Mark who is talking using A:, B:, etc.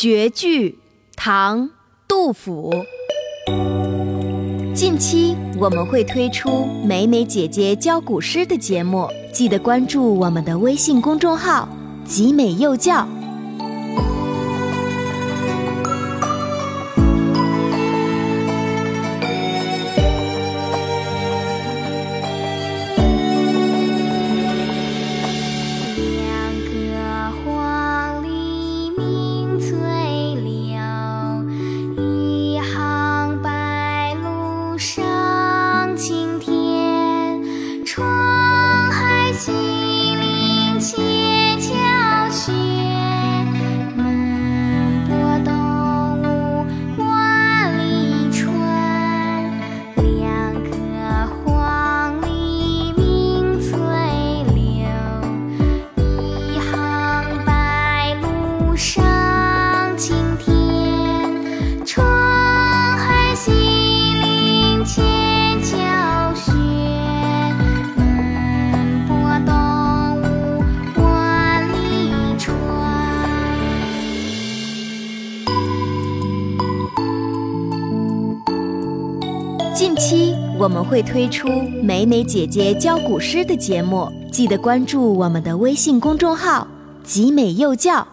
A: 绝句，唐·杜甫。近期我们会推出美美姐姐教古诗的节目，记得关注我们的微信公众号“集美幼教”。近期我们会推出美美姐姐教古诗的节目，记得关注我们的微信公众号“集美幼教”。